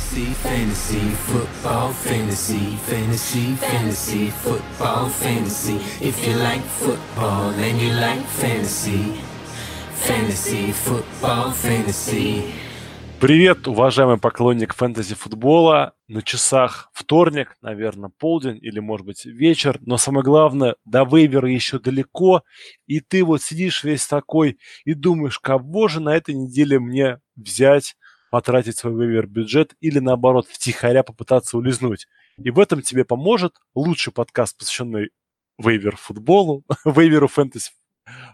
Fantasy, fantasy, football, fantasy, fantasy, fantasy, football, fantasy. If you like football and you like fantasy, fantasy, football, fantasy. Привет, уважаемый поклонник фэнтези-футбола. На часах вторник, наверное, полдень или, может быть, вечер. Но самое главное, до вейвера еще далеко. И ты вот сидишь весь такой и думаешь, кого же на этой неделе мне взять, потратить свой вейвер-бюджет или, наоборот, втихаря попытаться улизнуть. И в этом тебе поможет лучший подкаст, посвященный вейвер-футболу, вейверу фэнтези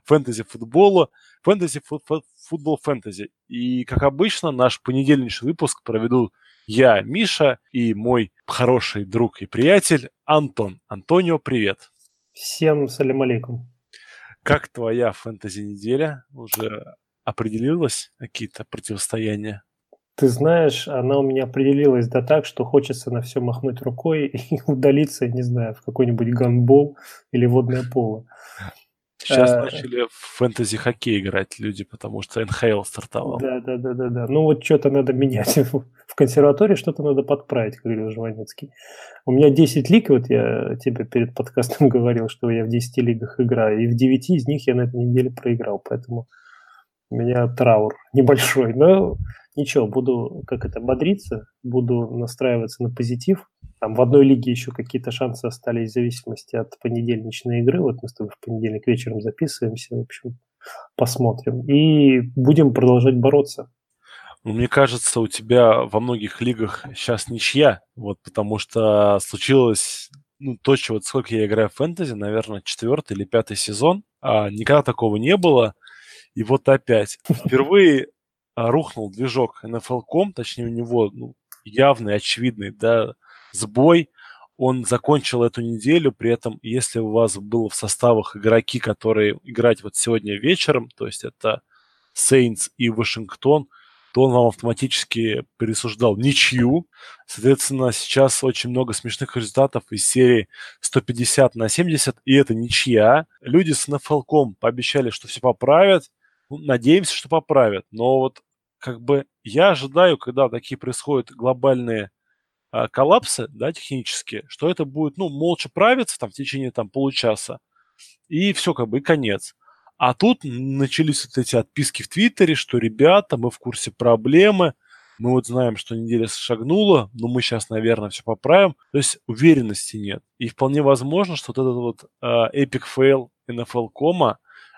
фэнтези-футбола, фэнтези-футбол фэнтези. И, как обычно, наш понедельничный выпуск проведу я, Миша, и мой хороший друг и приятель Антон. Антонио, привет. Всем салям алейкум. Как твоя фэнтези-неделя? Уже определилась какие-то противостояния? Ты знаешь, она у меня определилась да так, что хочется на все махнуть рукой и удалиться, не знаю, в какой-нибудь гандбол или водное поло. Сейчас э, начали в фэнтези-хоккей играть люди, потому что НХЛ стартовал. Да, да, да, да, да. Ну вот что-то надо менять. В консерватории что-то надо подправить, как говорил Жванецкий. У меня 10 лиг, вот я тебе перед подкастом говорил, что я в 10 лигах играю, и в 9 из них я на этой неделе проиграл, поэтому у меня траур небольшой. Но ничего, буду, как это, бодриться, буду настраиваться на позитив. Там в одной лиге еще какие-то шансы остались в зависимости от понедельничной игры. Вот мы с тобой в понедельник вечером записываемся, в общем, посмотрим. И будем продолжать бороться. Ну, мне кажется, у тебя во многих лигах сейчас ничья, вот, потому что случилось ну, то, вот сколько я играю в фэнтези, наверное, четвертый или пятый сезон, а никогда такого не было. И вот опять. Впервые рухнул движок NFL.com, точнее у него ну, явный, очевидный да, сбой. Он закончил эту неделю, при этом, если у вас было в составах игроки, которые играть вот сегодня вечером, то есть это Сейнс и Вашингтон, то он вам автоматически присуждал ничью. Соответственно, сейчас очень много смешных результатов из серии 150 на 70, и это ничья. Люди с NFL.com пообещали, что все поправят. Ну, надеемся, что поправят. Но вот как бы я ожидаю, когда такие происходят глобальные а, коллапсы, да, технические, что это будет, ну, молча правиться там в течение там получаса, и все, как бы, и конец. А тут начались вот эти отписки в Твиттере, что, ребята, мы в курсе проблемы, мы вот знаем, что неделя шагнула, но мы сейчас, наверное, все поправим. То есть уверенности нет. И вполне возможно, что вот этот вот uh, epic fail NFL.com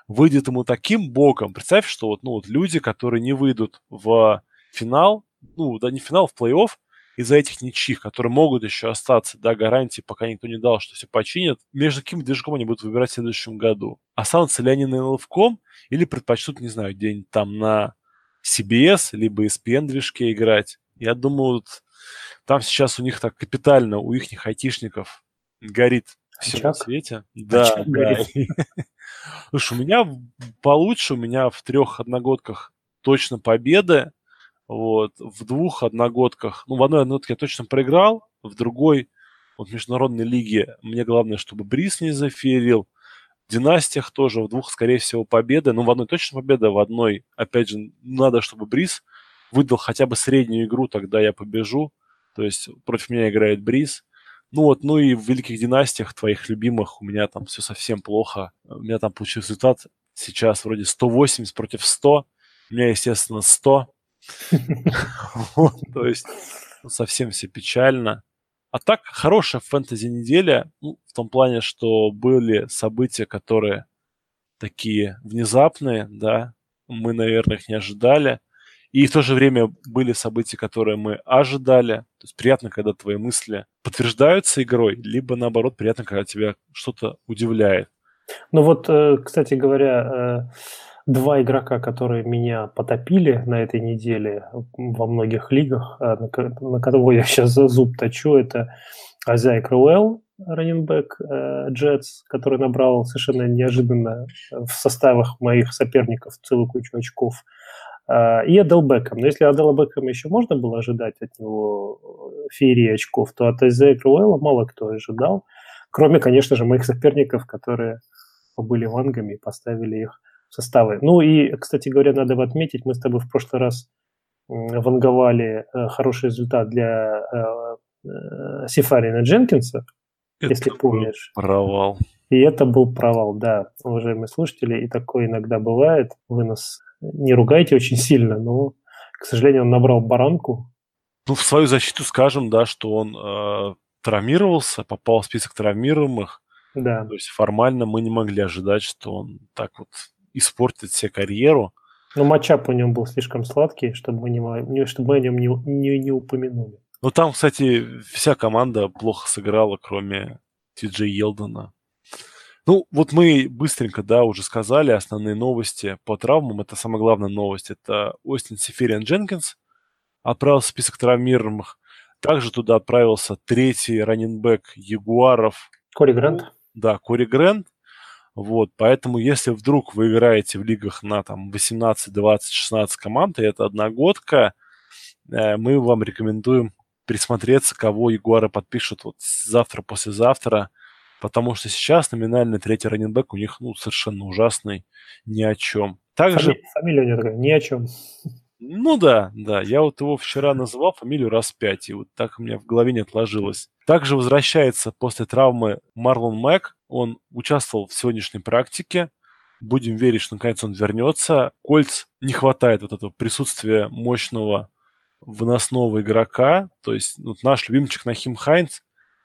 выйдет ему таким боком. Представь, что вот, ну, вот люди, которые не выйдут в финал, ну, да не финал, в плей-офф, из-за этих ничьих, которые могут еще остаться, да, гарантии, пока никто не дал, что все починят, между каким движком они будут выбирать в следующем году? Останутся ли они на LFCom или предпочтут, не знаю, где-нибудь там на CBS, либо ESPN движке играть? Я думаю, вот там сейчас у них так капитально, у их айтишников горит все на свете. Да, да. Слушай, у меня получше, у меня в трех одногодках точно победы. Вот, в двух одногодках, ну, в одной одногодке я точно проиграл, в другой, вот в международной лиге, мне главное, чтобы Брис не заферил. В династиях тоже, в двух, скорее всего, победы. Ну, в одной точно победа, в одной, опять же, надо, чтобы Брис выдал хотя бы среднюю игру, тогда я побежу. То есть против меня играет Бриз. Ну вот, ну и в великих династиях твоих любимых у меня там все совсем плохо. У меня там получился результат сейчас вроде 180 против 100. У меня, естественно, 100. То есть совсем все печально. А так, хорошая фэнтези-неделя, ну, в том плане, что были события, которые такие внезапные, да, мы, наверное, их не ожидали. И в то же время были события, которые мы ожидали. То есть приятно, когда твои мысли подтверждаются игрой, либо наоборот приятно, когда тебя что-то удивляет. Ну вот, э, кстати говоря, э, два игрока, которые меня потопили на этой неделе во многих лигах, э, на кого я сейчас за зуб точу, это Азай Круэлл, раненбэк Джетс, который набрал совершенно неожиданно в составах моих соперников целую кучу очков – и Адел Бекхэм. Но если Адела Бекхэма еще можно было ожидать от него э, феерии очков, то от Эзе Круэлла мало кто ожидал. Кроме, конечно же, моих соперников, которые были вангами и поставили их в составы. Ну и, кстати говоря, надо отметить, мы с тобой в прошлый раз ванговали э, хороший результат для Сифарина Дженкинса, это если помнишь. Провал. И это был провал, да, уважаемые слушатели, и такое иногда бывает. Вы нас не ругайте очень сильно, но, к сожалению, он набрал баранку. Ну, в свою защиту скажем, да, что он э, травмировался, попал в список травмируемых. Да. То есть формально мы не могли ожидать, что он так вот испортит себе карьеру. Но матчап у него был слишком сладкий, чтобы мы, не, чтобы мы о нем не, не, не упомянули. Ну, там, кстати, вся команда плохо сыграла, кроме Ти Джей Елдона. Ну, вот мы быстренько, да, уже сказали основные новости по травмам. Это самая главная новость. Это Остин Сефериан Дженкинс отправился в список травмируемых. Также туда отправился третий раненбэк Ягуаров. Кори Грант. Да, Кори Грант. Вот, поэтому если вдруг вы играете в лигах на там 18, 20, 16 команд, и это одногодка, э, мы вам рекомендуем присмотреться, кого Ягуары подпишут вот завтра, послезавтра, потому что сейчас номинальный третий раненбэк у них ну, совершенно ужасный, ни о чем. Также... Фами... Фамилия у него такая, ни о чем. Ну да, да, я вот его вчера называл фамилию раз пять, и вот так у меня в голове не отложилось. Также возвращается после травмы Марлон Мэг, он участвовал в сегодняшней практике, будем верить, что наконец он вернется. Кольц не хватает вот этого присутствия мощного выносного игрока. То есть вот наш любимчик Нахим Хайнц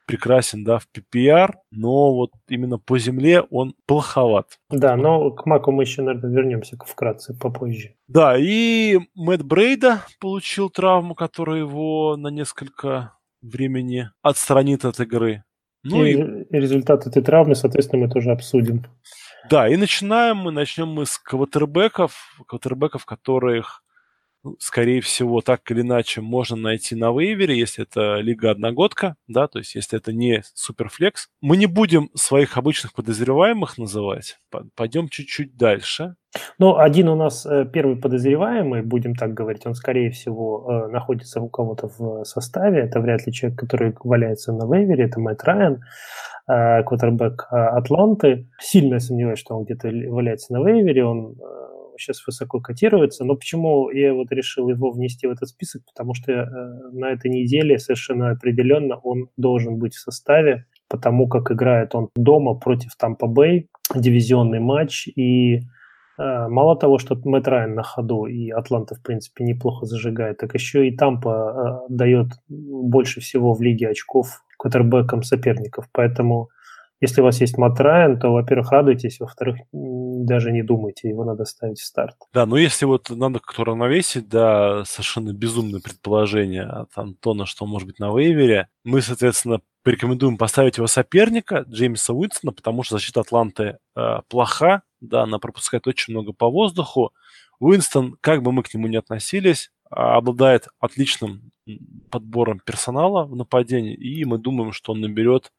прекрасен, да, в PPR, но вот именно по земле он плоховат. Да, но к Маку мы еще, наверное, вернемся вкратце попозже. Да, и Мэтт Брейда получил травму, которая его на несколько времени отстранит от игры. Ну и, и результат этой травмы, соответственно, мы тоже обсудим. Да, и начинаем мы, начнем мы с квотербеков, квотербеков, которых скорее всего, так или иначе можно найти на вейвере, если это лига одногодка, да, то есть если это не суперфлекс. Мы не будем своих обычных подозреваемых называть, пойдем чуть-чуть дальше. Ну, один у нас э, первый подозреваемый, будем так говорить, он, скорее всего, э, находится у кого-то в составе. Это вряд ли человек, который валяется на вейвере, это Мэтт Райан, э, квотербек Атланты. Сильно сомневаюсь, что он где-то валяется на вейвере, он сейчас высоко котируется. Но почему я вот решил его внести в этот список? Потому что э, на этой неделе совершенно определенно он должен быть в составе, потому как играет он дома против Тампа Бэй, дивизионный матч, и э, мало того, что Мэтт Райан на ходу, и Атланта, в принципе, неплохо зажигает, так еще и Тампа э, дает больше всего в лиге очков квотербекам соперников. Поэтому если у вас есть Райан, то, во-первых, радуйтесь, во-вторых, даже не думайте, его надо ставить в старт. Да, ну если вот надо как-то равновесить, да, совершенно безумное предположение от Антона, что может быть на вейвере, мы, соответственно, порекомендуем поставить его соперника, Джеймса Уинстона, потому что защита Атланты э, плоха, да, она пропускает очень много по воздуху. Уинстон, как бы мы к нему ни относились, обладает отличным подбором персонала в нападении, и мы думаем, что он наберет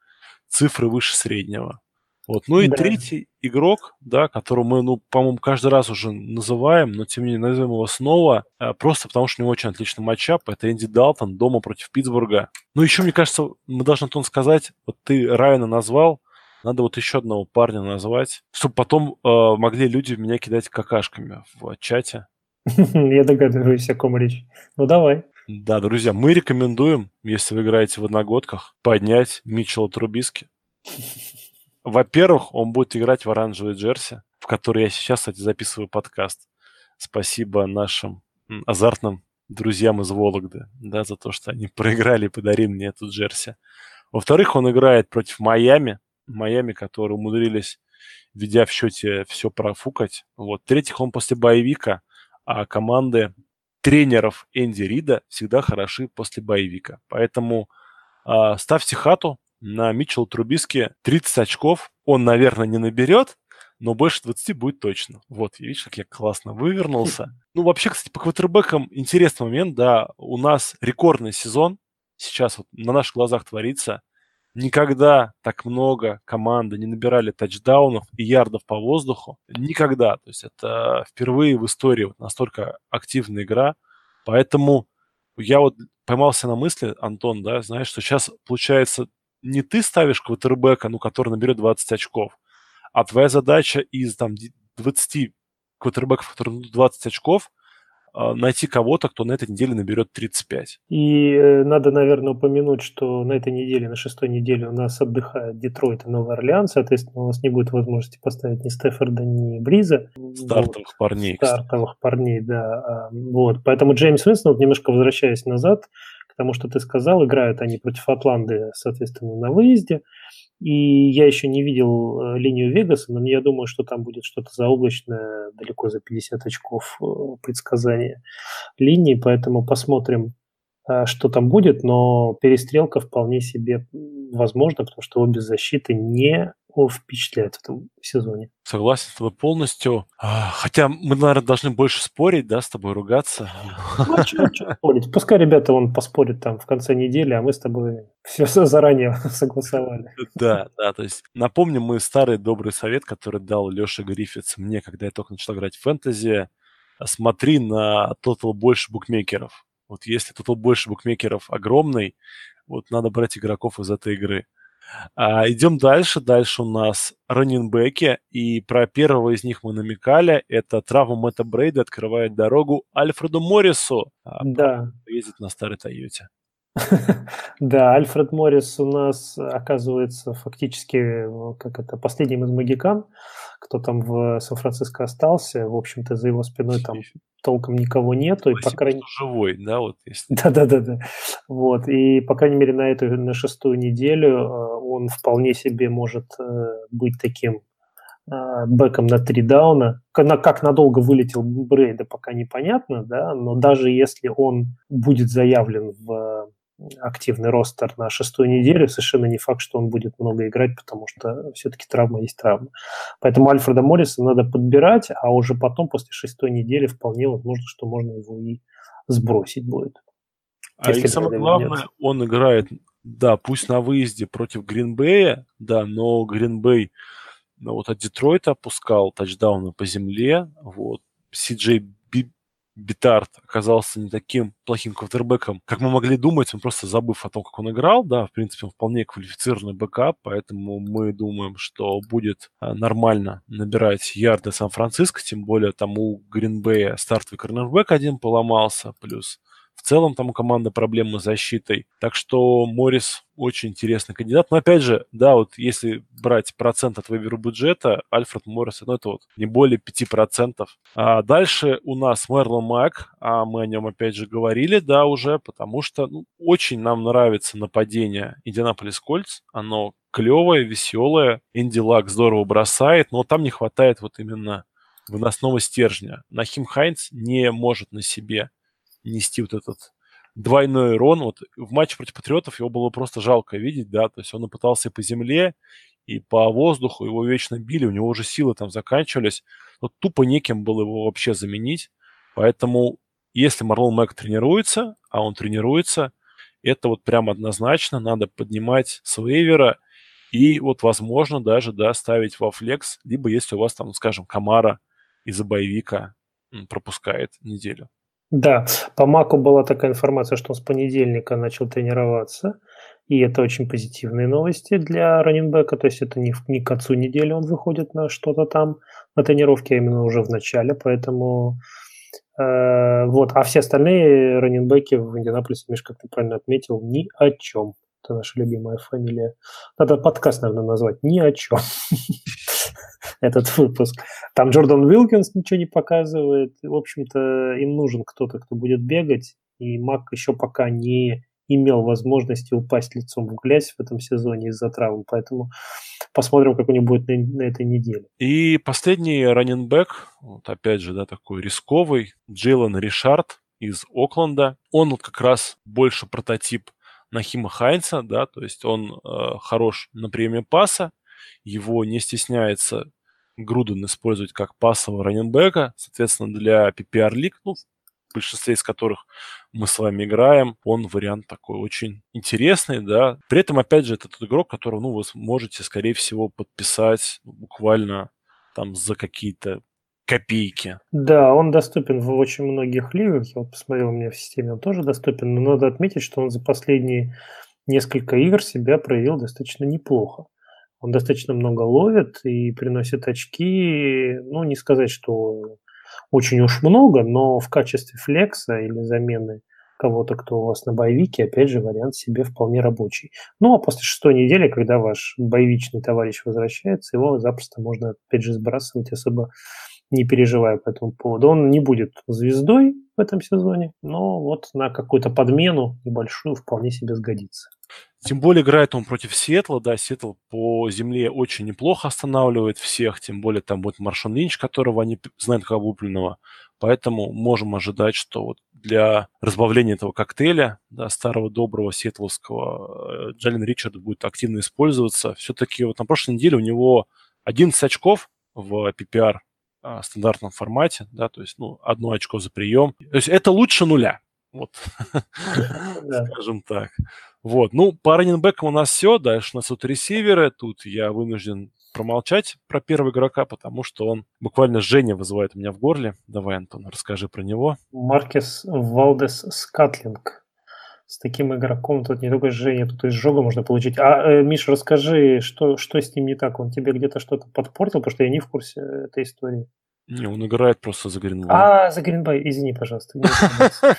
цифры выше среднего. Вот. Ну и да. третий игрок, да, которого мы, ну, по-моему, каждый раз уже называем, но тем не менее назовем его снова, а, просто потому что у него очень отличный матчап. Это Энди Далтон дома против Питтсбурга. Ну, еще, мне кажется, мы должны, Антон, сказать, вот ты Райана назвал, надо вот еще одного парня назвать, чтобы потом э, могли люди меня кидать какашками в чате. Я догадываюсь, о ком речь. Ну, давай. Да, друзья, мы рекомендуем, если вы играете в одногодках, поднять Митчелла Трубиски. Во-первых, он будет играть в оранжевой джерси, в которой я сейчас, кстати, записываю подкаст. Спасибо нашим азартным друзьям из Вологды, да, за то, что они проиграли и подарили мне эту джерси. Во-вторых, он играет против Майами, Майами, которые умудрились, ведя в счете, все профукать. Вот. В-третьих, он после боевика, а команды тренеров Энди Рида всегда хороши после боевика. Поэтому э, ставьте хату на Митчелл Трубиски 30 очков. Он, наверное, не наберет, но больше 20 будет точно. Вот, видишь, как я классно вывернулся. Ну, вообще, кстати, по квотербекам интересный момент, да, у нас рекордный сезон сейчас вот на наших глазах творится. Никогда так много команды не набирали тачдаунов и ярдов по воздуху. Никогда. То есть это впервые в истории вот настолько активная игра. Поэтому я вот поймался на мысли, Антон, да, знаешь, что сейчас получается не ты ставишь квотербека, ну, который наберет 20 очков, а твоя задача из там 20 квотербеков, которые наберут 20 очков, найти кого-то, кто на этой неделе наберет 35. И э, надо, наверное, упомянуть, что на этой неделе, на шестой неделе у нас отдыхает Детройт и Новый Орлеан, соответственно, у нас не будет возможности поставить ни Стефорда, ни Бриза. Стартовых вот. парней. Стартовых кстати. парней, да. А, вот. Поэтому Джеймс Уинстон, вот немножко возвращаясь назад, к тому, что ты сказал, играют они против Атланты, соответственно, на выезде. И я еще не видел э, линию Вегаса, но я думаю, что там будет что-то заоблачное, далеко за 50 очков э, предсказания линии, поэтому посмотрим, э, что там будет, но перестрелка вполне себе возможна, потому что обе защиты не впечатляет в этом сезоне. Согласен с тобой полностью. А, хотя мы, наверное, должны больше спорить, да, с тобой ругаться. Ну, а что, что спорить? Пускай ребята он поспорит там в конце недели, а мы с тобой все заранее согласовали. Да, да, то есть напомним мы старый добрый совет, который дал Леша Гриффитс мне, когда я только начал играть в фэнтези. Смотри на тотал больше букмекеров. Вот если тотал больше букмекеров огромный, вот надо брать игроков из этой игры. А, идем дальше. Дальше у нас раннинбеки. И про первого из них мы намекали. Это травма Мэтта Брейда открывает дорогу Альфреду Моррису. А, да. Ездит на старой Тойоте. Да, Альфред Моррис у нас оказывается фактически как это последним из магикан, кто там в Сан-Франциско остался. В общем-то, за его спиной там толком никого нету. И, по крайней... живой, да, вот если... Да-да-да. Вот, и, по крайней мере, на эту, на шестую неделю э, он вполне себе может э, быть таким э, бэком на три дауна. Как надолго вылетел Брейда, пока непонятно, да, но даже если он будет заявлен в активный ростер на шестую неделю, совершенно не факт, что он будет много играть, потому что все-таки травма есть травма. Поэтому Альфреда Морриса надо подбирать, а уже потом, после шестой недели, вполне возможно, что можно его и сбросить будет. А и самое главное, нет. он играет, да, пусть на выезде против Гринбея, да, но Гринбей ну, вот от Детройта пропускал тачдауны по земле, вот, Си Джей Бетард оказался не таким плохим квотербеком, как мы могли думать, он просто забыв о том, как он играл, да, в принципе, он вполне квалифицированный backup, поэтому мы думаем, что будет а, нормально набирать ярды Сан-Франциско, тем более там у Гринбея стартовый корнербэк один поломался, плюс в целом там у команды проблемы с защитой. Так что Моррис очень интересный кандидат. Но опять же, да, вот если брать процент от выбора бюджета, Альфред Моррис, ну это вот не более 5%. А дальше у нас Мерлон Мак, а мы о нем опять же говорили, да, уже, потому что ну, очень нам нравится нападение Индианаполис Кольц. Оно клевое, веселое. Инди Лак здорово бросает, но там не хватает вот именно выносного стержня. Нахим Хайнц не может на себе нести вот этот двойной урон. Вот в матче против Патриотов его было просто жалко видеть, да, то есть он пытался и по земле, и по воздуху, его вечно били, у него уже силы там заканчивались. Вот тупо неким было его вообще заменить. Поэтому если Марлон Мэг тренируется, а он тренируется, это вот прям однозначно надо поднимать с вейвера и вот, возможно, даже, да, ставить во флекс, либо если у вас там, скажем, Камара из-за боевика пропускает неделю. Да, по Маку была такая информация, что он с понедельника начал тренироваться, и это очень позитивные новости для раненбека, то есть это не, не к концу недели он выходит на что-то там, на тренировке, а именно уже в начале, поэтому э, вот, а все остальные раненбеки в Индианаполисе, Миш, как ты правильно отметил, ни о чем. Это наша любимая фамилия. Надо подкаст, наверное, назвать «Ни о чем» этот выпуск. Там Джордан Уилкинс ничего не показывает. В общем-то, им нужен кто-то, кто будет бегать. И Мак еще пока не имел возможности упасть лицом в грязь в этом сезоне из-за травм. Поэтому посмотрим, как у него будет на, на этой неделе. И последний раненбэк, вот опять же, да, такой рисковый, Джейлон Ришард из Окленда. Он вот как раз больше прототип Нахима Хайнца, да, то есть он э, хорош на приеме паса, его не стесняется Груден использовать как пассового раненбека, соответственно, для PPR-лиг, ну, в большинстве из которых мы с вами играем, он вариант такой очень интересный, да. При этом, опять же, это тот игрок, которого, ну, вы можете, скорее всего, подписать буквально там за какие-то копейки. Да, он доступен в очень многих лигах. Я вот посмотрел, у меня в системе он тоже доступен, но надо отметить, что он за последние несколько игр себя проявил достаточно неплохо. Он достаточно много ловит и приносит очки. Ну, не сказать, что очень уж много, но в качестве флекса или замены кого-то, кто у вас на боевике, опять же, вариант себе вполне рабочий. Ну, а после шестой недели, когда ваш боевичный товарищ возвращается, его запросто можно, опять же, сбрасывать, особо не переживая по этому поводу. Он не будет звездой в этом сезоне, но вот на какую-то подмену небольшую вполне себе сгодится. Тем более играет он против Сиэтла, да, Сиэтл по земле очень неплохо останавливает всех, тем более там будет Маршан Линч, которого они знают как облупленного. Поэтому можем ожидать, что вот для разбавления этого коктейля, да, старого доброго сиэтловского, э, Джалин Ричард будет активно использоваться. Все-таки вот на прошлой неделе у него 11 очков в PPR а, стандартном формате, да, то есть, ну, одно очко за прием. То есть это лучше нуля, вот, скажем так. Вот, ну, по раненбекам у нас все, дальше у нас тут ресиверы, тут я вынужден промолчать про первого игрока, потому что он буквально Женя вызывает у меня в горле. Давай, Антон, расскажи про него. Маркес Валдес Скатлинг. С таким игроком тут не только Женя, тут и изжога можно получить. А, э, Миш, расскажи, что, что с ним не так? Он тебе где-то что-то подпортил, потому что я не в курсе этой истории. Не, он играет просто за Гринбай. А, за Гринбай, извини, пожалуйста.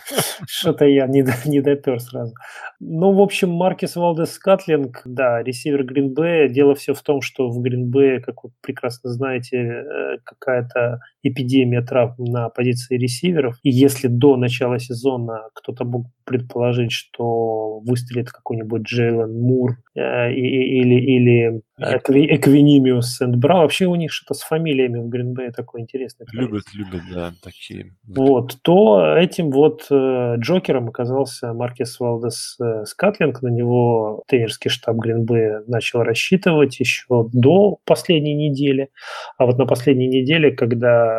Что-то я не, не допер сразу. Ну, в общем, Маркис Валдес Скатлинг, да, ресивер Гринбэя. Дело все в том, что в Гринбэе, как вы прекрасно знаете, э, какая-то эпидемия травм на позиции ресиверов. И если до начала сезона кто-то мог предположить, что выстрелит какой-нибудь Джейлен Мур э, или, или Эквинимиус Сент Бра. Вообще у них что-то с фамилиями в Гринбэе такое интересное. Любят, любят, да, такие. Вот, то этим вот э, Джокером оказался Маркес Валдес э, Скатлинг. На него тренерский штаб Гринбэя начал рассчитывать еще до последней недели. А вот на последней неделе, когда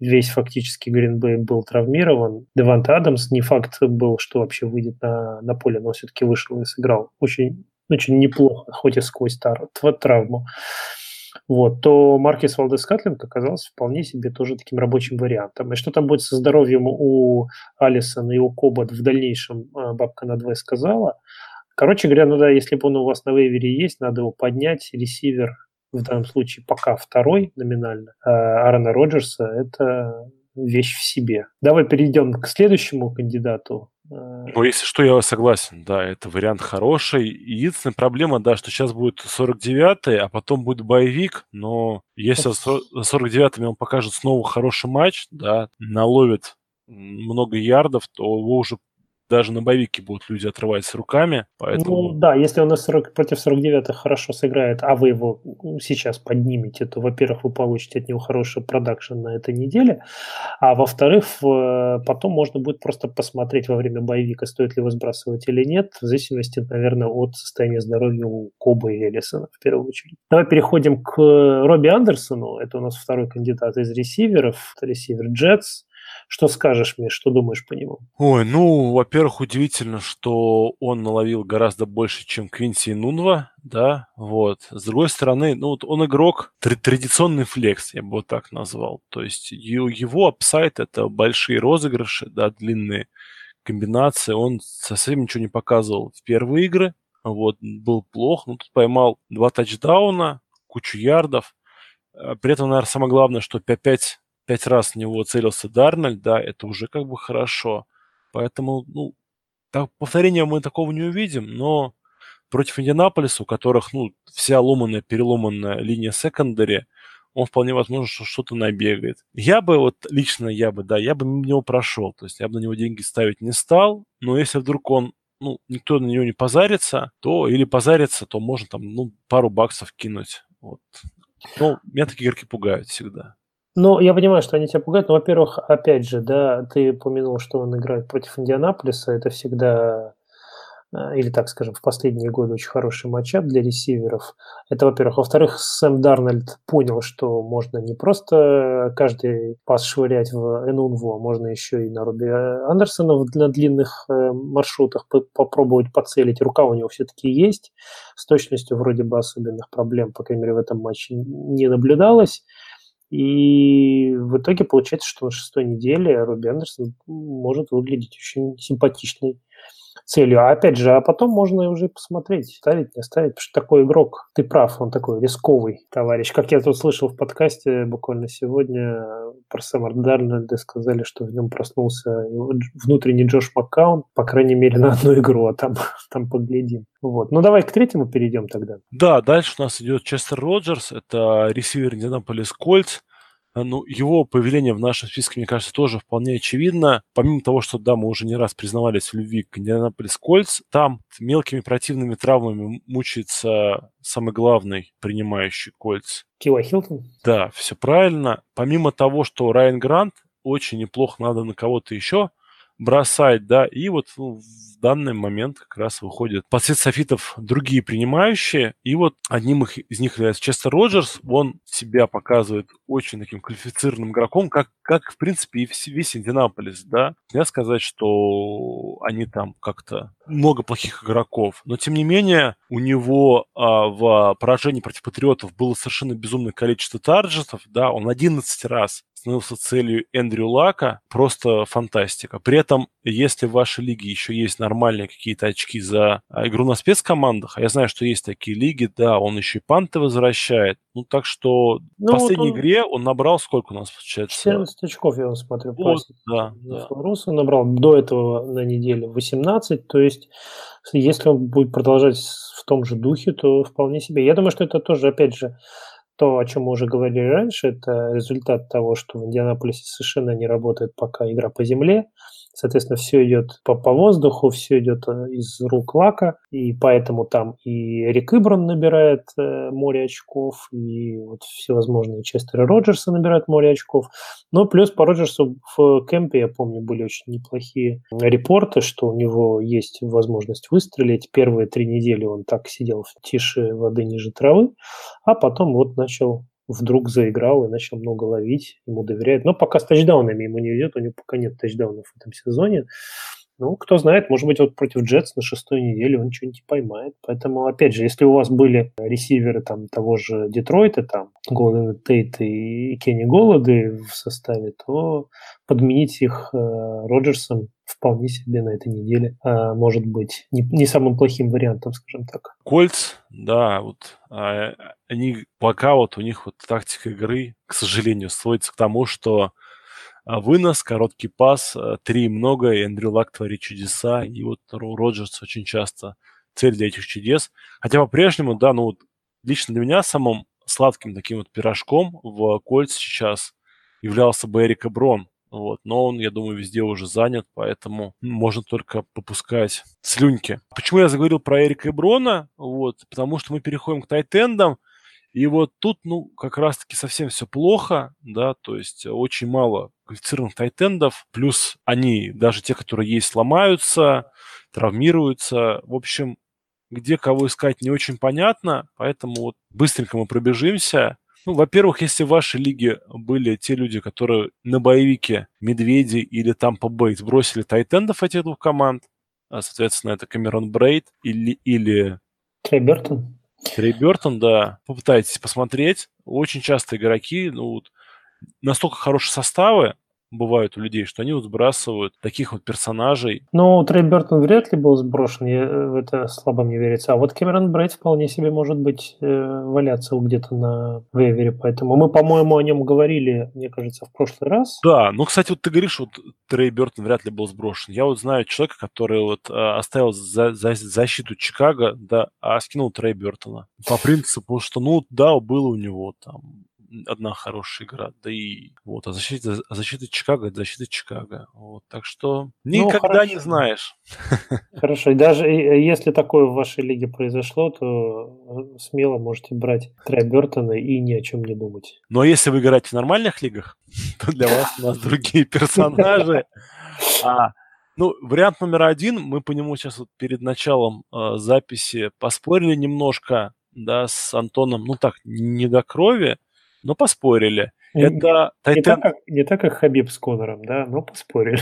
весь фактически Гринбей был травмирован. Девант Адамс не факт был, что вообще выйдет на, на поле, но все-таки вышел и сыграл очень, очень неплохо, хоть и сквозь тар, травму. Вот, то Маркис Валдес Скатлинг оказался вполне себе тоже таким рабочим вариантом. И что там будет со здоровьем у Алисона и у Кобот в дальнейшем, а, бабка на двое сказала. Короче говоря, ну да, если бы он у вас на вейвере есть, надо его поднять, ресивер в данном случае пока второй номинально, э, Аарона Роджерса, это вещь в себе. Давай перейдем к следующему кандидату. Ну, если что, я согласен, да, это вариант хороший. Единственная проблема, да, что сейчас будет 49-й, а потом будет боевик, но если за 49-ми он покажет снова хороший матч, да, наловит много ярдов, то его уже даже на боевике будут люди отрывать руками, поэтому... Ну да, если он на 40, против 49 хорошо сыграет, а вы его сейчас поднимете, то, во-первых, вы получите от него хороший продакшн на этой неделе, а во-вторых, потом можно будет просто посмотреть во время боевика, стоит ли его сбрасывать или нет, в зависимости, наверное, от состояния здоровья у Коба и Элисона в первую очередь. Давай переходим к Робби Андерсону, это у нас второй кандидат из ресиверов, это ресивер Джетс, что скажешь мне, что думаешь по нему? Ой, ну, во-первых, удивительно, что он наловил гораздо больше, чем Квинси и Нунва, да, вот. С другой стороны, ну, вот он игрок, традиционный флекс, я бы вот так назвал. То есть его апсайт – это большие розыгрыши, да, длинные комбинации. Он совсем ничего не показывал в первые игры, вот, был плох, но тут поймал два тачдауна, кучу ярдов. А при этом, наверное, самое главное, что 5 пять раз в него целился Дарнольд, да, это уже как бы хорошо. Поэтому, ну, так, повторения мы такого не увидим, но против Индианаполиса, у которых, ну, вся ломанная, переломанная линия секондари, он вполне возможно, что что-то набегает. Я бы, вот лично я бы, да, я бы мимо него прошел. То есть я бы на него деньги ставить не стал, но если вдруг он ну, никто на него не позарится, то или позарится, то можно там, ну, пару баксов кинуть. Вот. Ну, меня такие игроки пугают всегда. Ну, я понимаю, что они тебя пугают, но, во-первых, опять же, да, ты упомянул, что он играет против Индианаполиса, это всегда, э, или так скажем, в последние годы очень хороший матчап для ресиверов. Это, во-первых. Во-вторых, Сэм Дарнольд понял, что можно не просто каждый пас швырять в Энунву, а можно еще и на Руби Андерсона на длинных э, маршрутах попробовать поцелить. Рука у него все-таки есть. С точностью вроде бы особенных проблем, по крайней мере, в этом матче не наблюдалось. И в итоге получается, что на шестой неделе Робби Андерсон может выглядеть очень симпатичной целью. А опять же, а потом можно уже посмотреть, ставить, не ставить, потому что такой игрок, ты прав, он такой рисковый товарищ. Как я тут слышал в подкасте буквально сегодня про Сэма Дарнольда сказали, что в нем проснулся внутренний Джош Маккаун, по крайней мере, на одну игру, а там, там поглядим. Вот. Ну, давай к третьему перейдем тогда. Да, дальше у нас идет Честер Роджерс, это ресивер Индианаполис Кольц. А, ну, его появление в нашем списке, мне кажется, тоже вполне очевидно. Помимо того, что, да, мы уже не раз признавались в любви к Индианаполис Кольц, там мелкими противными травмами мучается самый главный принимающий Кольц. Кива Хилтон? Да, все правильно. Помимо того, что Райан Грант очень неплохо надо на кого-то еще бросать, да, и вот ну, в данный момент как раз выходят под цвет софитов другие принимающие, и вот одним из них является Честер Роджерс, он себя показывает очень таким квалифицированным игроком, как, как в принципе, и весь Индианаполис, да. Нельзя сказать, что они там как-то много плохих игроков, но тем не менее у него а, в поражении против Патриотов было совершенно безумное количество тарджетов, да, он 11 раз становился целью Эндрю Лака. Просто фантастика. При этом, если в вашей лиге еще есть нормальные какие-то очки за а, игру на спецкомандах, а я знаю, что есть такие лиги, да, он еще и панты возвращает. Ну, так что ну, в последней вот он... игре он набрал сколько у нас получается? 14 очков, я смотрю. Вот, да, да. Рус он набрал до этого на неделе 18, то есть если он будет продолжать в том же духе, то вполне себе. Я думаю, что это тоже, опять же, то, о чем мы уже говорили раньше, это результат того, что в Индианаполисе совершенно не работает пока игра по земле. Соответственно, все идет по, по воздуху, все идет э, из рук Лака, и поэтому там и Рик Ибран набирает э, море очков, и вот всевозможные Честеры Роджерса набирают море очков. Но плюс по Роджерсу в кемпе, я помню, были очень неплохие репорты, что у него есть возможность выстрелить. Первые три недели он так сидел в тише воды ниже травы, а потом вот начал вдруг заиграл и начал много ловить, ему доверяют. Но пока с тачдаунами ему не идет, у него пока нет тачдаунов в этом сезоне. Ну, кто знает, может быть, вот против Джетс на шестой неделе он что-нибудь поймает. Поэтому, опять же, если у вас были ресиверы там того же Детройта, там Голден Тейт и Кенни Голоды в составе, то подменить их э, Роджерсом вполне себе на этой неделе э, может быть не, не самым плохим вариантом, скажем так. Кольц, да, вот э, они пока вот у них вот тактика игры, к сожалению, сводится к тому, что вынос, короткий пас, э, три много, и Эндрю Лак творит чудеса, и вот Роджерс очень часто цель для этих чудес. Хотя по-прежнему, да, ну вот лично для меня самым сладким таким вот пирожком в Кольц сейчас являлся бы Эрика Брон. Вот, но он, я думаю, везде уже занят, поэтому можно только попускать слюньки. Почему я заговорил про Эрика и Брона? Вот, потому что мы переходим к тайтендам, и вот тут, ну, как раз-таки совсем все плохо, да, то есть очень мало квалифицированных тайтендов, плюс они, даже те, которые есть, ломаются, травмируются. В общем, где кого искать не очень понятно, поэтому вот быстренько мы пробежимся. Ну, во-первых, если в вашей лиге были те люди, которые на боевике Медведи или Тампа Бэй сбросили тайтендов этих двух команд, а, соответственно, это Камерон Брейд или... или... Трей Бертон. Трей Бертон, да. Попытайтесь посмотреть. Очень часто игроки, ну, вот, настолько хорошие составы, бывают у людей, что они вот сбрасывают таких вот персонажей. Ну, Трей Бертон вряд ли был сброшен, я, в это слабо мне верится. А вот Кэмерон Брейд вполне себе может быть э, валяться где-то на вейвере, поэтому мы, по-моему, о нем говорили, мне кажется, в прошлый раз. Да, ну, кстати, вот ты говоришь, вот Трей Бертон вряд ли был сброшен. Я вот знаю человека, который вот э, оставил за, за защиту Чикаго, да, а скинул Трей Бертона. По принципу, что, ну, да, было у него там одна хорошая игра. Да и вот, а защита, а защита Чикаго защита Чикаго. Вот, так что ну, никогда ну, не знаешь. Хорошо. И даже если такое в вашей лиге произошло, то э, смело можете брать Трей Бертона и ни о чем не думать. Но если вы играете в нормальных лигах, то для вас у нас другие персонажи. А, ну, вариант номер один, мы по нему сейчас вот перед началом э, записи поспорили немножко, да, с Антоном, ну так, не до крови, но поспорили. Это не, так, как, не так, как Хабиб с Конором, да, но поспорили.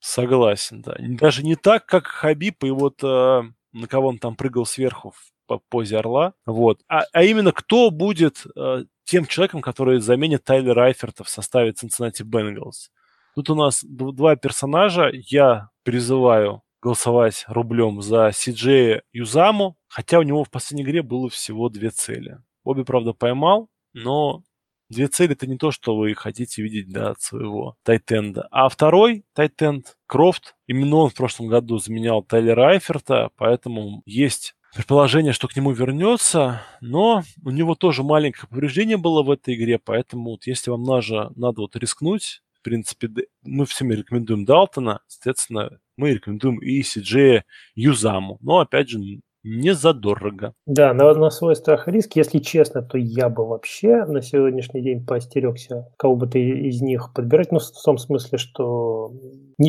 Согласен, да. Даже не так, как Хабиб и вот э, на кого он там прыгал сверху в по позе орла. Вот. А, а именно кто будет э, тем человеком, который заменит Тайлера Айферта в составе Cincinnati Bengals. Тут у нас два персонажа. Я призываю голосовать рублем за Сиджея Юзаму, хотя у него в последней игре было всего две цели. Обе, правда, поймал, но две цели это не то, что вы хотите видеть да, от своего тайтенда. А второй тайтенд, Крофт, именно он в прошлом году заменял Тайлера Айферта, поэтому есть предположение, что к нему вернется, но у него тоже маленькое повреждение было в этой игре, поэтому вот если вам надо, надо вот рискнуть, в принципе, мы всем рекомендуем Далтона, соответственно, мы рекомендуем и CJ Юзаму. Но, опять же, не задорого. Да, на, на свой страх и риск, если честно, то я бы вообще на сегодняшний день поостерегся кого бы ты из них подбирать, ну, в том смысле, что,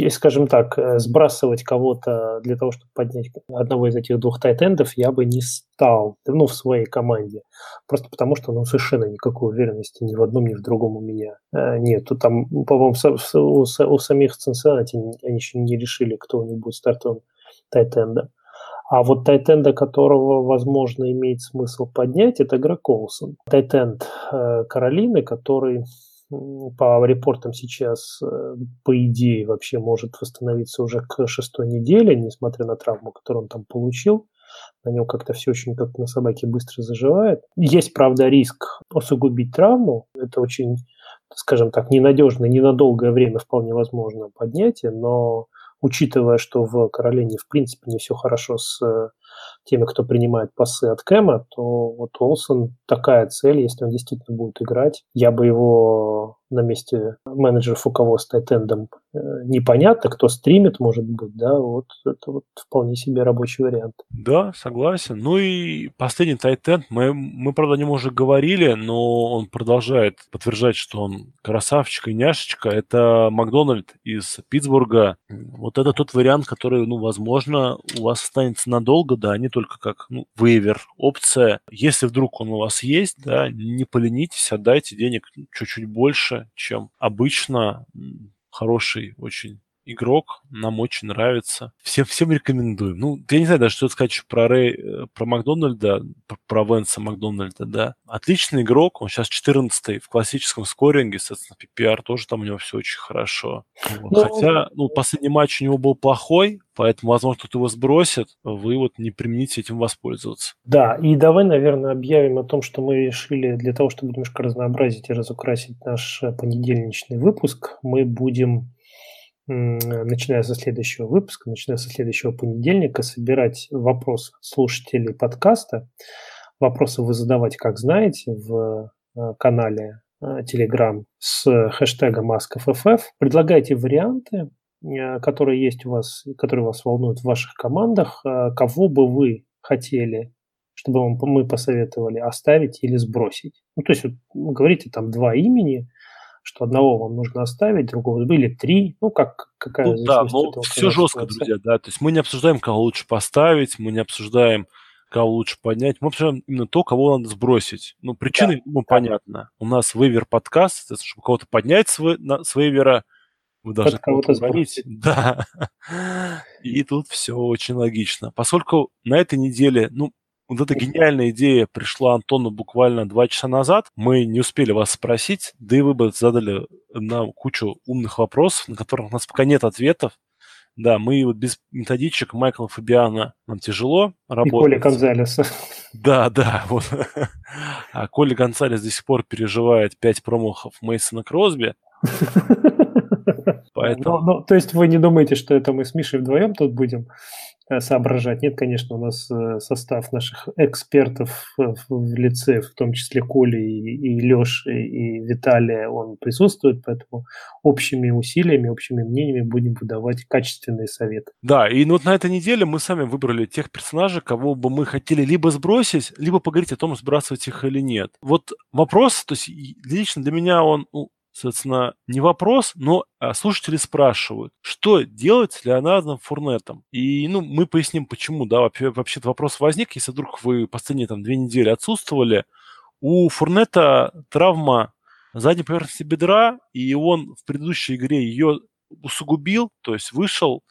скажем так, э, сбрасывать кого-то для того, чтобы поднять одного из этих двух тайтендов, я бы не стал, ну, в своей команде. Просто потому, что, ну, совершенно никакой уверенности ни в одном, ни в другом у меня э, нету. Там, по-моему, у, у самих Cincinnati они еще не решили, кто у них будет стартовым тайтендом. А вот тайтенда, которого, возможно, имеет смысл поднять, это Грег Олсон. Тайтенд э, Каролины, который по репортам сейчас, э, по идее, вообще может восстановиться уже к шестой неделе, несмотря на травму, которую он там получил. На нем как-то все очень как на собаке быстро заживает. Есть, правда, риск усугубить травму. Это очень, скажем так, ненадежное, ненадолгое время вполне возможно поднятие, но учитывая, что в Каролине в принципе не все хорошо с э, теми, кто принимает пасы от Кэма, то вот Олсон такая цель, если он действительно будет играть. Я бы его на месте менеджеров, с тайтендом э, непонятно, кто стримит, может быть, да, вот это вот вполне себе рабочий вариант. Да, согласен. Ну и последний тайтенд, мы, мы, правда, о нем уже говорили, но он продолжает подтверждать, что он красавчик и няшечка. Это Макдональд из Питтсбурга. Вот это тот вариант, который, ну, возможно, у вас останется надолго, да, не только как, ну, вейвер, опция. Если вдруг он у вас есть, да, не поленитесь, отдайте денег чуть-чуть больше, чем обычно. Хороший очень игрок, нам очень нравится. Всем, всем рекомендуем. Ну, я не знаю даже, что сказать про, Рэй, э, про Макдональда, про Венса Макдональда, да. Отличный игрок, он сейчас 14 в классическом скоринге, соответственно, PPR тоже там у него все очень хорошо. Вот. Ну, Хотя, ну, последний матч у него был плохой, поэтому, возможно, кто-то его сбросит, вы вот не примените этим воспользоваться. Да, и давай, наверное, объявим о том, что мы решили для того, чтобы немножко разнообразить и разукрасить наш э, понедельничный выпуск, мы будем начиная со следующего выпуска, начиная со следующего понедельника, собирать вопросы слушателей подкаста. Вопросы вы задавать, как знаете, в э, канале э, Telegram с хэштегом AskFFF. Предлагайте варианты, э, которые есть у вас, которые вас волнуют в ваших командах. Кого бы вы хотели, чтобы мы посоветовали оставить или сбросить? Ну, то есть, вот, говорите там два имени – что одного вам нужно оставить, другого или три, ну как какая ну, да, ну все жестко, друзья, да, то есть мы не обсуждаем, кого лучше поставить, мы не обсуждаем, кого лучше поднять, мы обсуждаем именно то, кого надо сбросить. Ну, причины, да, ну, да. понятно. У нас вейвер подкаст, чтобы кого-то поднять с, на, с вейвера, вы должны кого-то сбросить. Да. И тут все очень логично. Поскольку на этой неделе, ну, вот эта гениальная идея пришла Антону буквально два часа назад. Мы не успели вас спросить, да и вы бы задали нам кучу умных вопросов, на которых у нас пока нет ответов. Да, мы вот без методичек Майкла Фабиана нам тяжело работать. И Коля Гонзалеса. Да, да, вот. А Коля Гонсалес до сих пор переживает пять промахов Мейсона Кросби. Поэтому... Ну, ну, то есть вы не думаете, что это мы с Мишей вдвоем тут будем соображать. Нет, конечно, у нас э, состав наших экспертов в лице, в том числе Коли и, и Леши, и Виталия, он присутствует, поэтому общими усилиями, общими мнениями будем выдавать качественные советы. Да, и вот на этой неделе мы сами выбрали тех персонажей, кого бы мы хотели либо сбросить, либо поговорить о том, сбрасывать их или нет. Вот вопрос, то есть лично для меня он ну, соответственно, не вопрос, но а, слушатели спрашивают, что делать с Леонардом Фурнетом? И, ну, мы поясним, почему, да, вообще, вообще-то вопрос возник, если вдруг вы последние там две недели отсутствовали, у Фурнета травма задней поверхности бедра, и он в предыдущей игре ее усугубил, то есть вышел,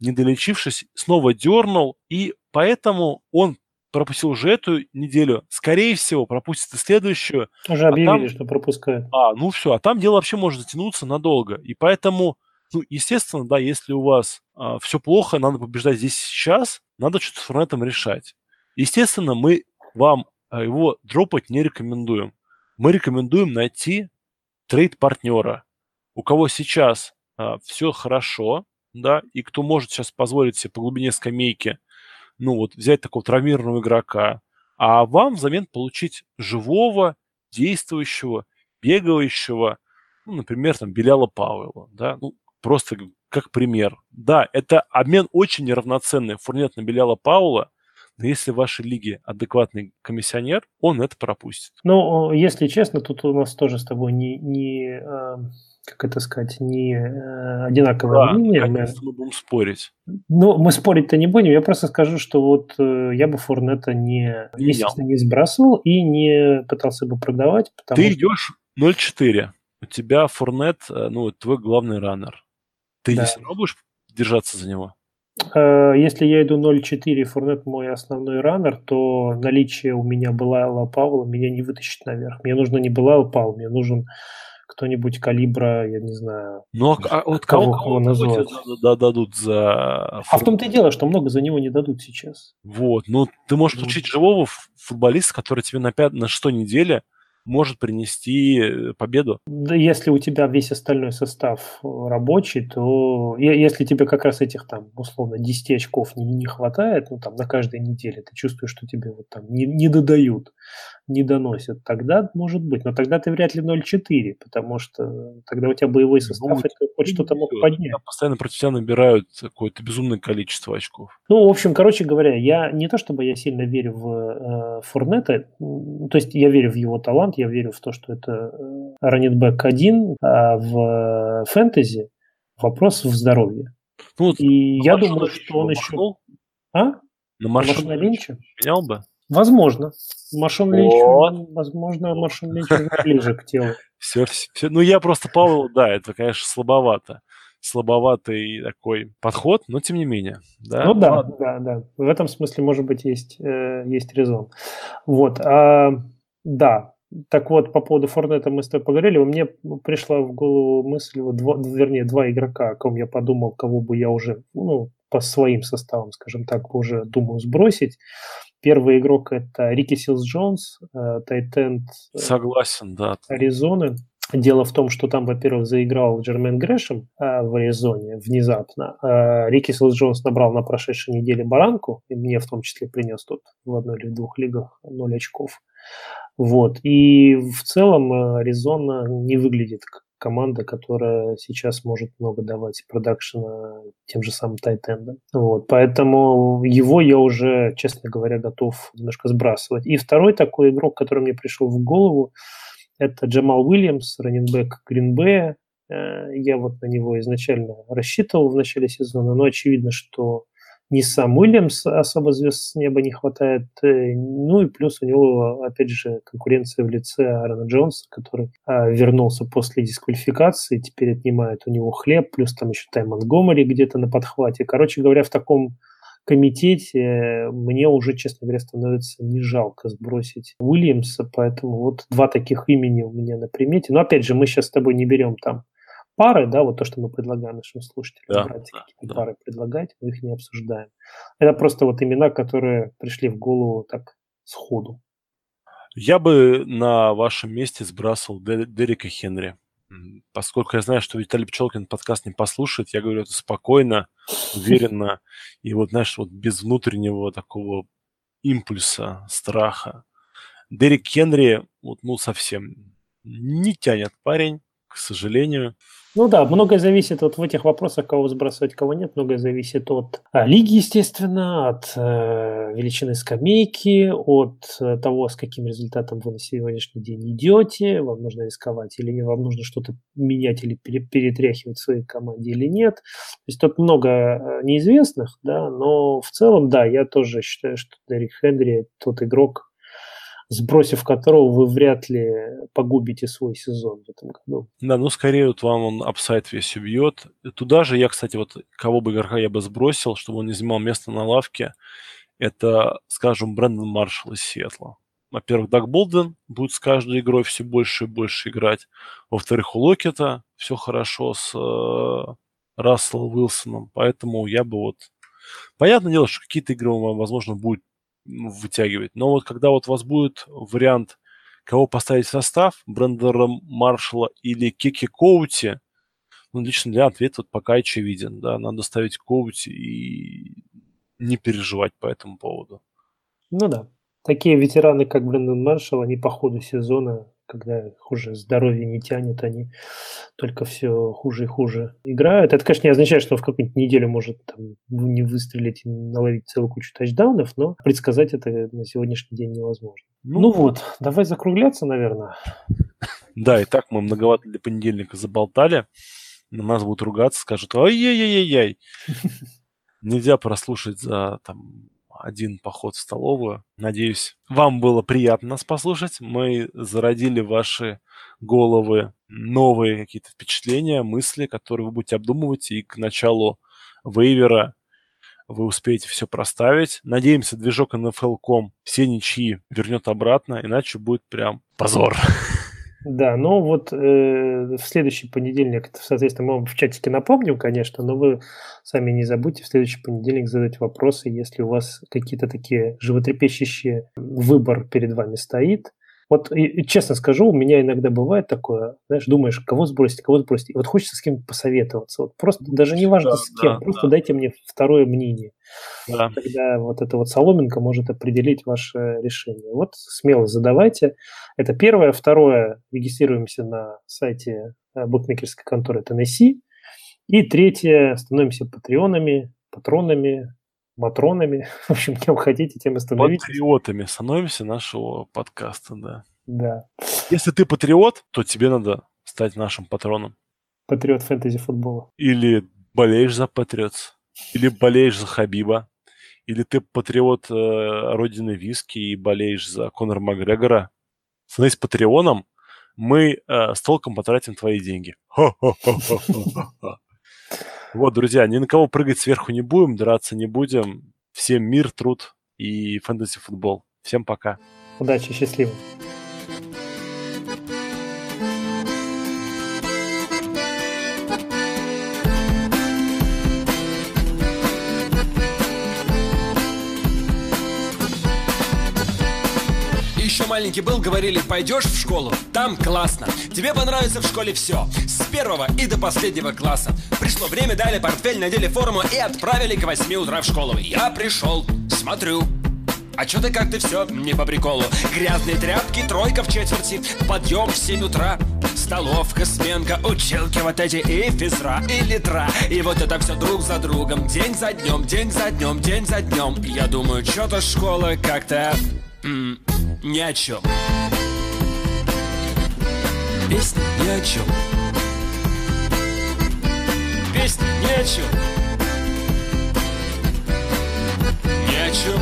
не долечившись, снова дернул, и поэтому он пропустил уже эту неделю, скорее всего, пропустит и следующую. Уже а объявили, там... что пропускают. А, ну все, а там дело вообще может затянуться надолго. И поэтому Ну, естественно, да, если у вас а, все плохо, надо побеждать здесь сейчас, надо что-то с Форнетом решать. Естественно, мы вам а, его дропать не рекомендуем. Мы рекомендуем найти трейд-партнера, у кого сейчас а, все хорошо, да, и кто может сейчас позволить себе по глубине скамейки, ну вот, взять такого травмированного игрока, а вам взамен получить живого, действующего, бегающего, ну, например, там, Беляла Пауэлла, да, ну, просто как пример. Да, это обмен очень неравноценный. Фурнет на Беляла Паула, но если в вашей лиге адекватный комиссионер, он это пропустит. Ну, если честно, тут у нас тоже с тобой не, не а, как это сказать, не э, одинаковое да, мнение. Мы... мы будем спорить. Ну, мы спорить-то не будем. Я просто скажу, что вот э, я бы Форнета не, не, естественно, не сбрасывал и не пытался бы продавать. Ты что... идешь 0.4. У тебя Форнет, э, ну, твой главный раннер. Ты да. не будешь держаться за него? Э, если я иду 0.4, Форнет мой основной раннер, то наличие у меня была Паула меня не вытащит наверх. Мне нужно не была Паула, мне нужен кто-нибудь калибра, я не знаю. Ну, а, а вот кого, кого, кого назвать? Да, дадут за... А в том-то и дело, что много за него не дадут сейчас. Вот, ну ты можешь получить живого футболиста, который тебе на, пят... на шестой неделе может принести э, победу. Да, если у тебя весь остальной состав э, рабочий, то если тебе как раз этих там, условно, 10 очков не, не хватает, ну там на каждой неделе, ты чувствуешь, что тебе вот там не, не додают, не доносят, тогда может быть. Но тогда ты вряд ли 0,4, потому что тогда у тебя боевой ну, состав, ну, это хоть что-то мог поднять. Постоянно против тебя набирают какое-то безумное количество очков. Ну, в общем, короче говоря, я не то чтобы я сильно верю в э, Форнета, то есть я верю в его талант, я верю в то, что это раннитбэк один, а в фэнтези вопрос в здоровье. Ну, вот и я думаю, что он еще... А? На Маршана Линча? Менял бы? Возможно. Машин Линч, возможно, Машин Линч ближе к телу. Все, все, все. Ну, я просто Павел, да, это, конечно, слабовато. Слабоватый такой подход, но тем не менее. Да? Ну да, Ладно. да, да. В этом смысле, может быть, есть, э, есть резон. Вот. А, да, так вот, по поводу Форнета мы с тобой поговорили. Меня пришла в голову мысль, вот два, вернее, два игрока, о ком я подумал, кого бы я уже, ну, по своим составам, скажем так, уже думаю сбросить. Первый игрок это Рики Силс Джонс, э, тайтенд э, Согласен, да. Аризоны. Дело в том, что там, во-первых, заиграл Джермен Грэшем э, в Аризоне внезапно. Э, Рики Силс Джонс набрал на прошедшей неделе баранку, и мне в том числе принес тут в одной или двух лигах 0 очков. Вот. И в целом э, Аризона не выглядит команда, которая сейчас может много давать продакшена тем же самым тайтендам. Вот, поэтому его я уже, честно говоря, готов немножко сбрасывать. И второй такой игрок, который мне пришел в голову, это Джамал Уильямс, раненбэк Гринбея. Э, я вот на него изначально рассчитывал в начале сезона, но очевидно, что ни сам Уильямс особо звезд с неба не хватает. Э, ну и плюс у него, опять же, конкуренция в лице Аарона Джонса, который а, вернулся после дисквалификации, теперь отнимает у него хлеб, плюс там еще Тай Монгомери где-то на подхвате. Короче говоря, в таком комитете мне уже, честно говоря, становится не жалко сбросить Уильямса, поэтому вот два таких имени у меня на примете. Но опять же, мы сейчас с тобой не берем там пары, да, вот то, что мы предлагаем нашим слушателям, да, брать да, какие-то да. пары предлагать, мы их не обсуждаем. Это просто вот имена, которые пришли в голову так сходу. Я бы на вашем месте сбрасывал Дерека Хенри. Поскольку я знаю, что Виталий Пчелкин подкаст не послушает, я говорю это спокойно, уверенно, и вот, знаешь, вот без внутреннего такого импульса, страха. Дерек Хенри, вот, ну, совсем не тянет парень, к сожалению. Ну да, многое зависит вот в этих вопросах, кого сбрасывать, кого нет. Многое зависит от а, лиги, естественно, от э, величины скамейки, от э, того, с каким результатом вы на сегодняшний день идете, вам нужно рисковать или вам нужно что-то менять или пере, перетряхивать в своей команде или нет. То есть тут много э, неизвестных, да, но в целом, да, я тоже считаю, что Дерек Хенри тот игрок, сбросив которого вы вряд ли погубите свой сезон в этом году. Да, ну скорее вот вам он upside весь убьет. Туда же я, кстати, вот кого бы игрока я бы сбросил, чтобы он не занимал место на лавке, это, скажем, Брэндон Маршалл из Сиэтла. Во-первых, Даг Болдуин будет с каждой игрой все больше и больше играть. Во-вторых, у Локетта все хорошо с, э, Расселом Уилсоном. Поэтому я бы вот... Понятное дело, что какие-то игры возможно, будет вытягивать. Но вот когда вот у вас будет вариант, кого поставить в состав, Брендера Маршалла или Кики Коути, ну, лично для ответа вот пока очевиден, да, надо ставить Коути и не переживать по этому поводу. Ну да. Такие ветераны, как Брэндон Маршалл, они по ходу сезона когда их уже здоровье не тянет, они только все хуже и хуже играют. Это, конечно, не означает, что в какую-нибудь неделю может там, не выстрелить и наловить целую кучу тачдаунов, но предсказать это на сегодняшний день невозможно. Ну, ну вот, давай закругляться, наверное. Да, и так мы многовато для понедельника заболтали. На нас будут ругаться, скажут, ой-яй-яй-яй. Нельзя прослушать за там один поход в столовую. Надеюсь, вам было приятно нас послушать. Мы зародили ваши головы новые какие-то впечатления, мысли, которые вы будете обдумывать, и к началу вейвера вы успеете все проставить. Надеемся, движок NFL.com все ничьи вернет обратно, иначе будет прям позор. Да, но вот э, в следующий понедельник, соответственно, мы вам в чатике напомним, конечно, но вы сами не забудьте в следующий понедельник задать вопросы, если у вас какие-то такие животрепещущие выбор перед вами стоит. Вот и, честно скажу, у меня иногда бывает такое, знаешь, думаешь, кого сбросить, кого сбросить, и вот хочется с кем-то посоветоваться. Вот просто даже не важно да, с кем, да, просто да. дайте мне второе мнение. Да. Тогда вот эта вот соломинка может определить ваше решение. Вот смело задавайте. Это первое. Второе, регистрируемся на сайте э, букмекерской конторы Tennessee. И третье, становимся патреонами, патронами, матронами, в общем, кем хотите, тем и становитесь. Патриотами становимся нашего подкаста, да. Да. Если ты патриот, то тебе надо стать нашим патроном. Патриот фэнтези футбола. Или болеешь за Патриотс, или болеешь за Хабиба, или ты патриот э, родины виски и болеешь за Конора Макгрегора. Становись патреоном, мы э, с толком потратим твои деньги. Хо-хо-хо-хо-хо-хо. Вот, друзья, ни на кого прыгать сверху не будем, драться не будем. Всем мир, труд и фэнтези-футбол. Всем пока. Удачи, счастливо. еще маленький был, говорили, пойдешь в школу, там классно. Тебе понравится в школе все, с первого и до последнего класса. Пришло время, дали портфель, надели форму и отправили к 8 утра в школу. Я пришел, смотрю, а чё ты как-то все не по приколу Грязные тряпки, тройка в четверти Подъем в 7 утра Столовка, сменка, училки вот эти И физра, и литра И вот это все друг за другом День за днем, день за днем, день за днем Я думаю, что-то школа как-то ни о чем. Песня ни о чем. Ни о.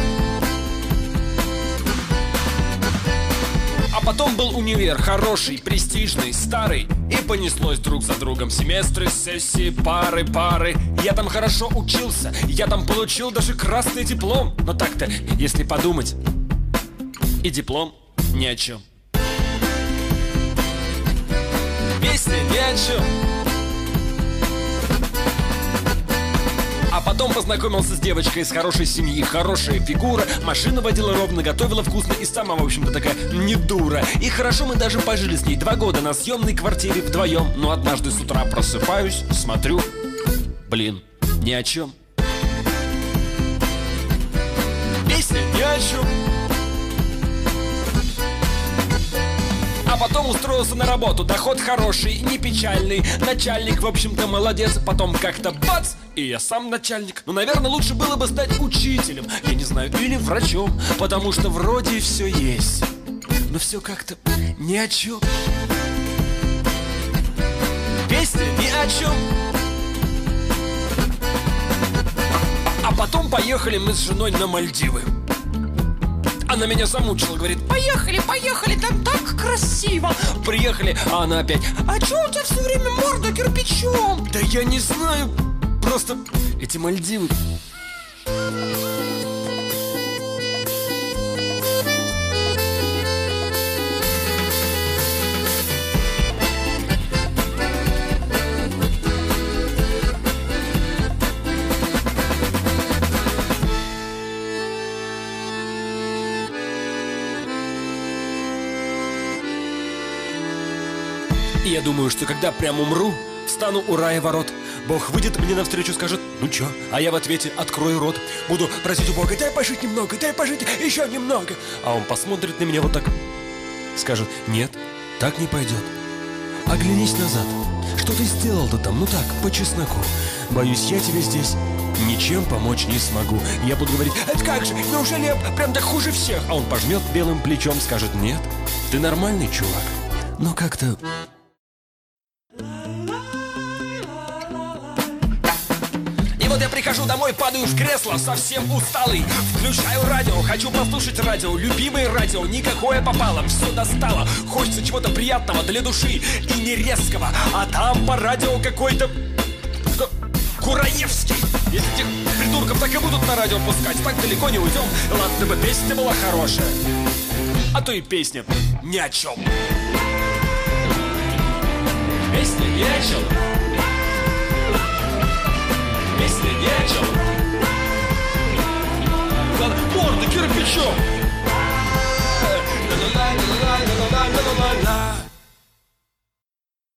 А потом был универ, хороший, престижный, старый И понеслось друг за другом семестры, сессии, пары, пары Я там хорошо учился, я там получил даже красный диплом Но так-то, если подумать, и диплом ни о чем. Песня ни о чем. Потом познакомился с девочкой из хорошей семьи, хорошая фигура, машина водила ровно, готовила вкусно и сама, в общем-то, такая не дура. И хорошо мы даже пожили с ней два года на съемной квартире вдвоем. Но однажды с утра просыпаюсь, смотрю, блин, ни о чем. Песня ни о чем. Потом устроился на работу, доход хороший, не печальный. Начальник, в общем-то, молодец, потом как-то бац, и я сам начальник. Ну, наверное, лучше было бы стать учителем. Я не знаю, или врачом Потому что вроде все есть. Но все как-то ни о чем Песня ни о чем А потом поехали мы с женой на Мальдивы она меня замучила, говорит, поехали, поехали, там так красиво. Приехали, а она опять, а чё у тебя все время морда кирпичом? Да я не знаю, просто эти Мальдивы... И я думаю, что когда прям умру, встану у рая ворот. Бог выйдет мне навстречу, скажет, ну чё? А я в ответе открою рот. Буду просить у Бога, дай пожить немного, дай пожить еще немного. А он посмотрит на меня вот так, скажет, нет, так не пойдет. Оглянись назад. Что ты сделал-то там? Ну так, по чесноку. Боюсь, я тебе здесь ничем помочь не смогу. Я буду говорить, это как же, неужели я прям так хуже всех? А он пожмет белым плечом, скажет, нет, ты нормальный чувак. Но как-то я прихожу домой, падаю в кресло, совсем усталый. Включаю радио, хочу послушать радио Любимое радио, никакое попало, все достало. Хочется чего-то приятного для души и не резкого. А там по радио какой-то... Кураевский. Если этих придурков так и будут на радио пускать. Так далеко не уйдем Ладно бы песня была хорошая. А то и песня ни о чем Песня ни о чем морды кирпичом.